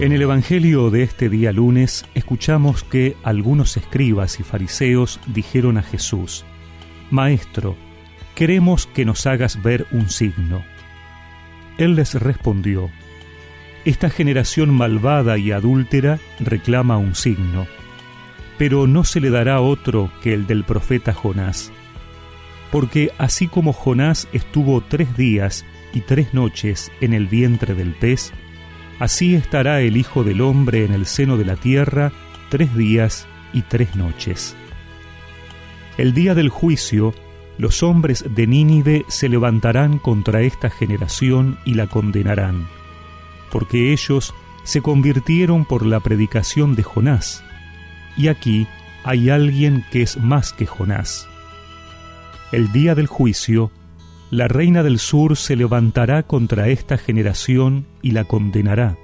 En el Evangelio de este día lunes escuchamos que algunos escribas y fariseos dijeron a Jesús, Maestro, queremos que nos hagas ver un signo. Él les respondió, Esta generación malvada y adúltera reclama un signo, pero no se le dará otro que el del profeta Jonás. Porque así como Jonás estuvo tres días y tres noches en el vientre del pez, Así estará el Hijo del Hombre en el seno de la tierra tres días y tres noches. El día del juicio, los hombres de Nínive se levantarán contra esta generación y la condenarán, porque ellos se convirtieron por la predicación de Jonás, y aquí hay alguien que es más que Jonás. El día del juicio, la reina del sur se levantará contra esta generación y la condenará,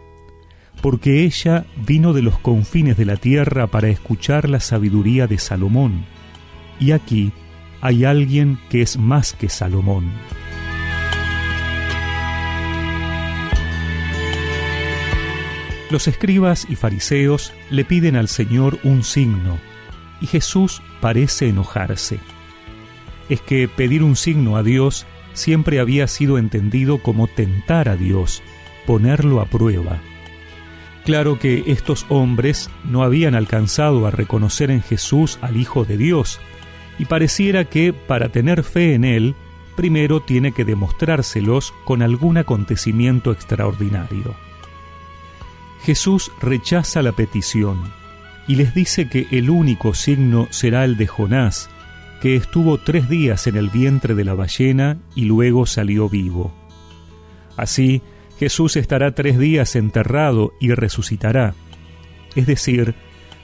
porque ella vino de los confines de la tierra para escuchar la sabiduría de Salomón, y aquí hay alguien que es más que Salomón. Los escribas y fariseos le piden al Señor un signo, y Jesús parece enojarse. Es que pedir un signo a Dios siempre había sido entendido como tentar a Dios, ponerlo a prueba. Claro que estos hombres no habían alcanzado a reconocer en Jesús al Hijo de Dios, y pareciera que para tener fe en Él, primero tiene que demostrárselos con algún acontecimiento extraordinario. Jesús rechaza la petición y les dice que el único signo será el de Jonás, que estuvo tres días en el vientre de la ballena y luego salió vivo. Así, Jesús estará tres días enterrado y resucitará. Es decir,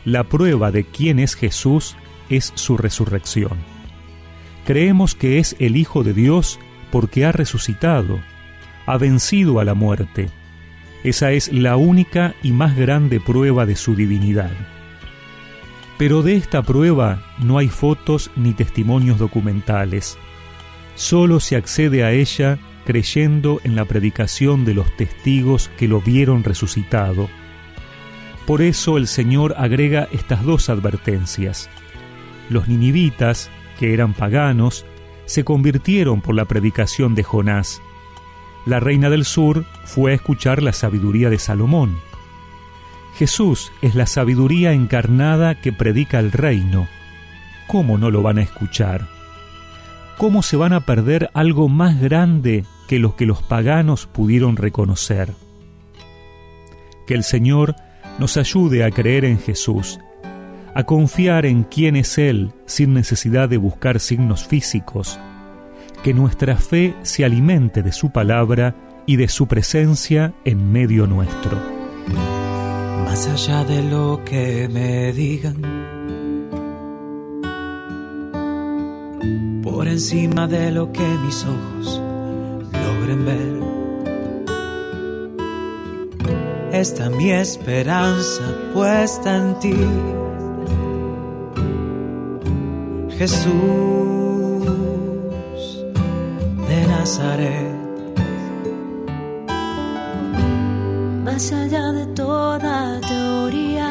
la prueba de quién es Jesús es su resurrección. Creemos que es el Hijo de Dios porque ha resucitado, ha vencido a la muerte. Esa es la única y más grande prueba de su divinidad. Pero de esta prueba no hay fotos ni testimonios documentales. Solo se accede a ella creyendo en la predicación de los testigos que lo vieron resucitado. Por eso el Señor agrega estas dos advertencias. Los ninivitas, que eran paganos, se convirtieron por la predicación de Jonás. La reina del sur fue a escuchar la sabiduría de Salomón Jesús es la sabiduría encarnada que predica el reino. ¿Cómo no lo van a escuchar? ¿Cómo se van a perder algo más grande que lo que los paganos pudieron reconocer? Que el Señor nos ayude a creer en Jesús, a confiar en quién es Él sin necesidad de buscar signos físicos, que nuestra fe se alimente de su palabra y de su presencia en medio nuestro más allá de lo que me digan, por encima de lo que mis ojos logren ver. Está mi esperanza puesta en ti, Jesús de Nazaret. Más allá de toda teoría,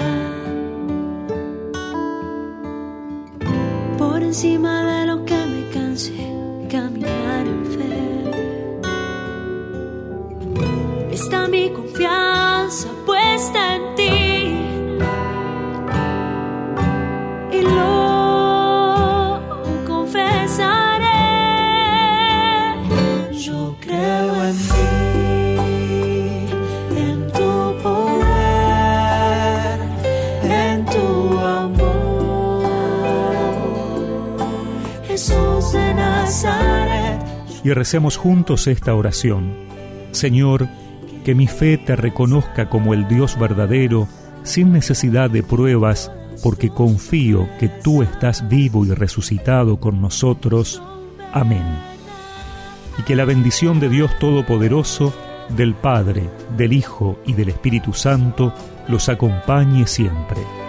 por encima de lo que me canse caminar en fe. Está mi confianza y recemos juntos esta oración. Señor, que mi fe te reconozca como el Dios verdadero, sin necesidad de pruebas, porque confío que tú estás vivo y resucitado con nosotros. Amén. Y que la bendición de Dios Todopoderoso, del Padre, del Hijo y del Espíritu Santo los acompañe siempre.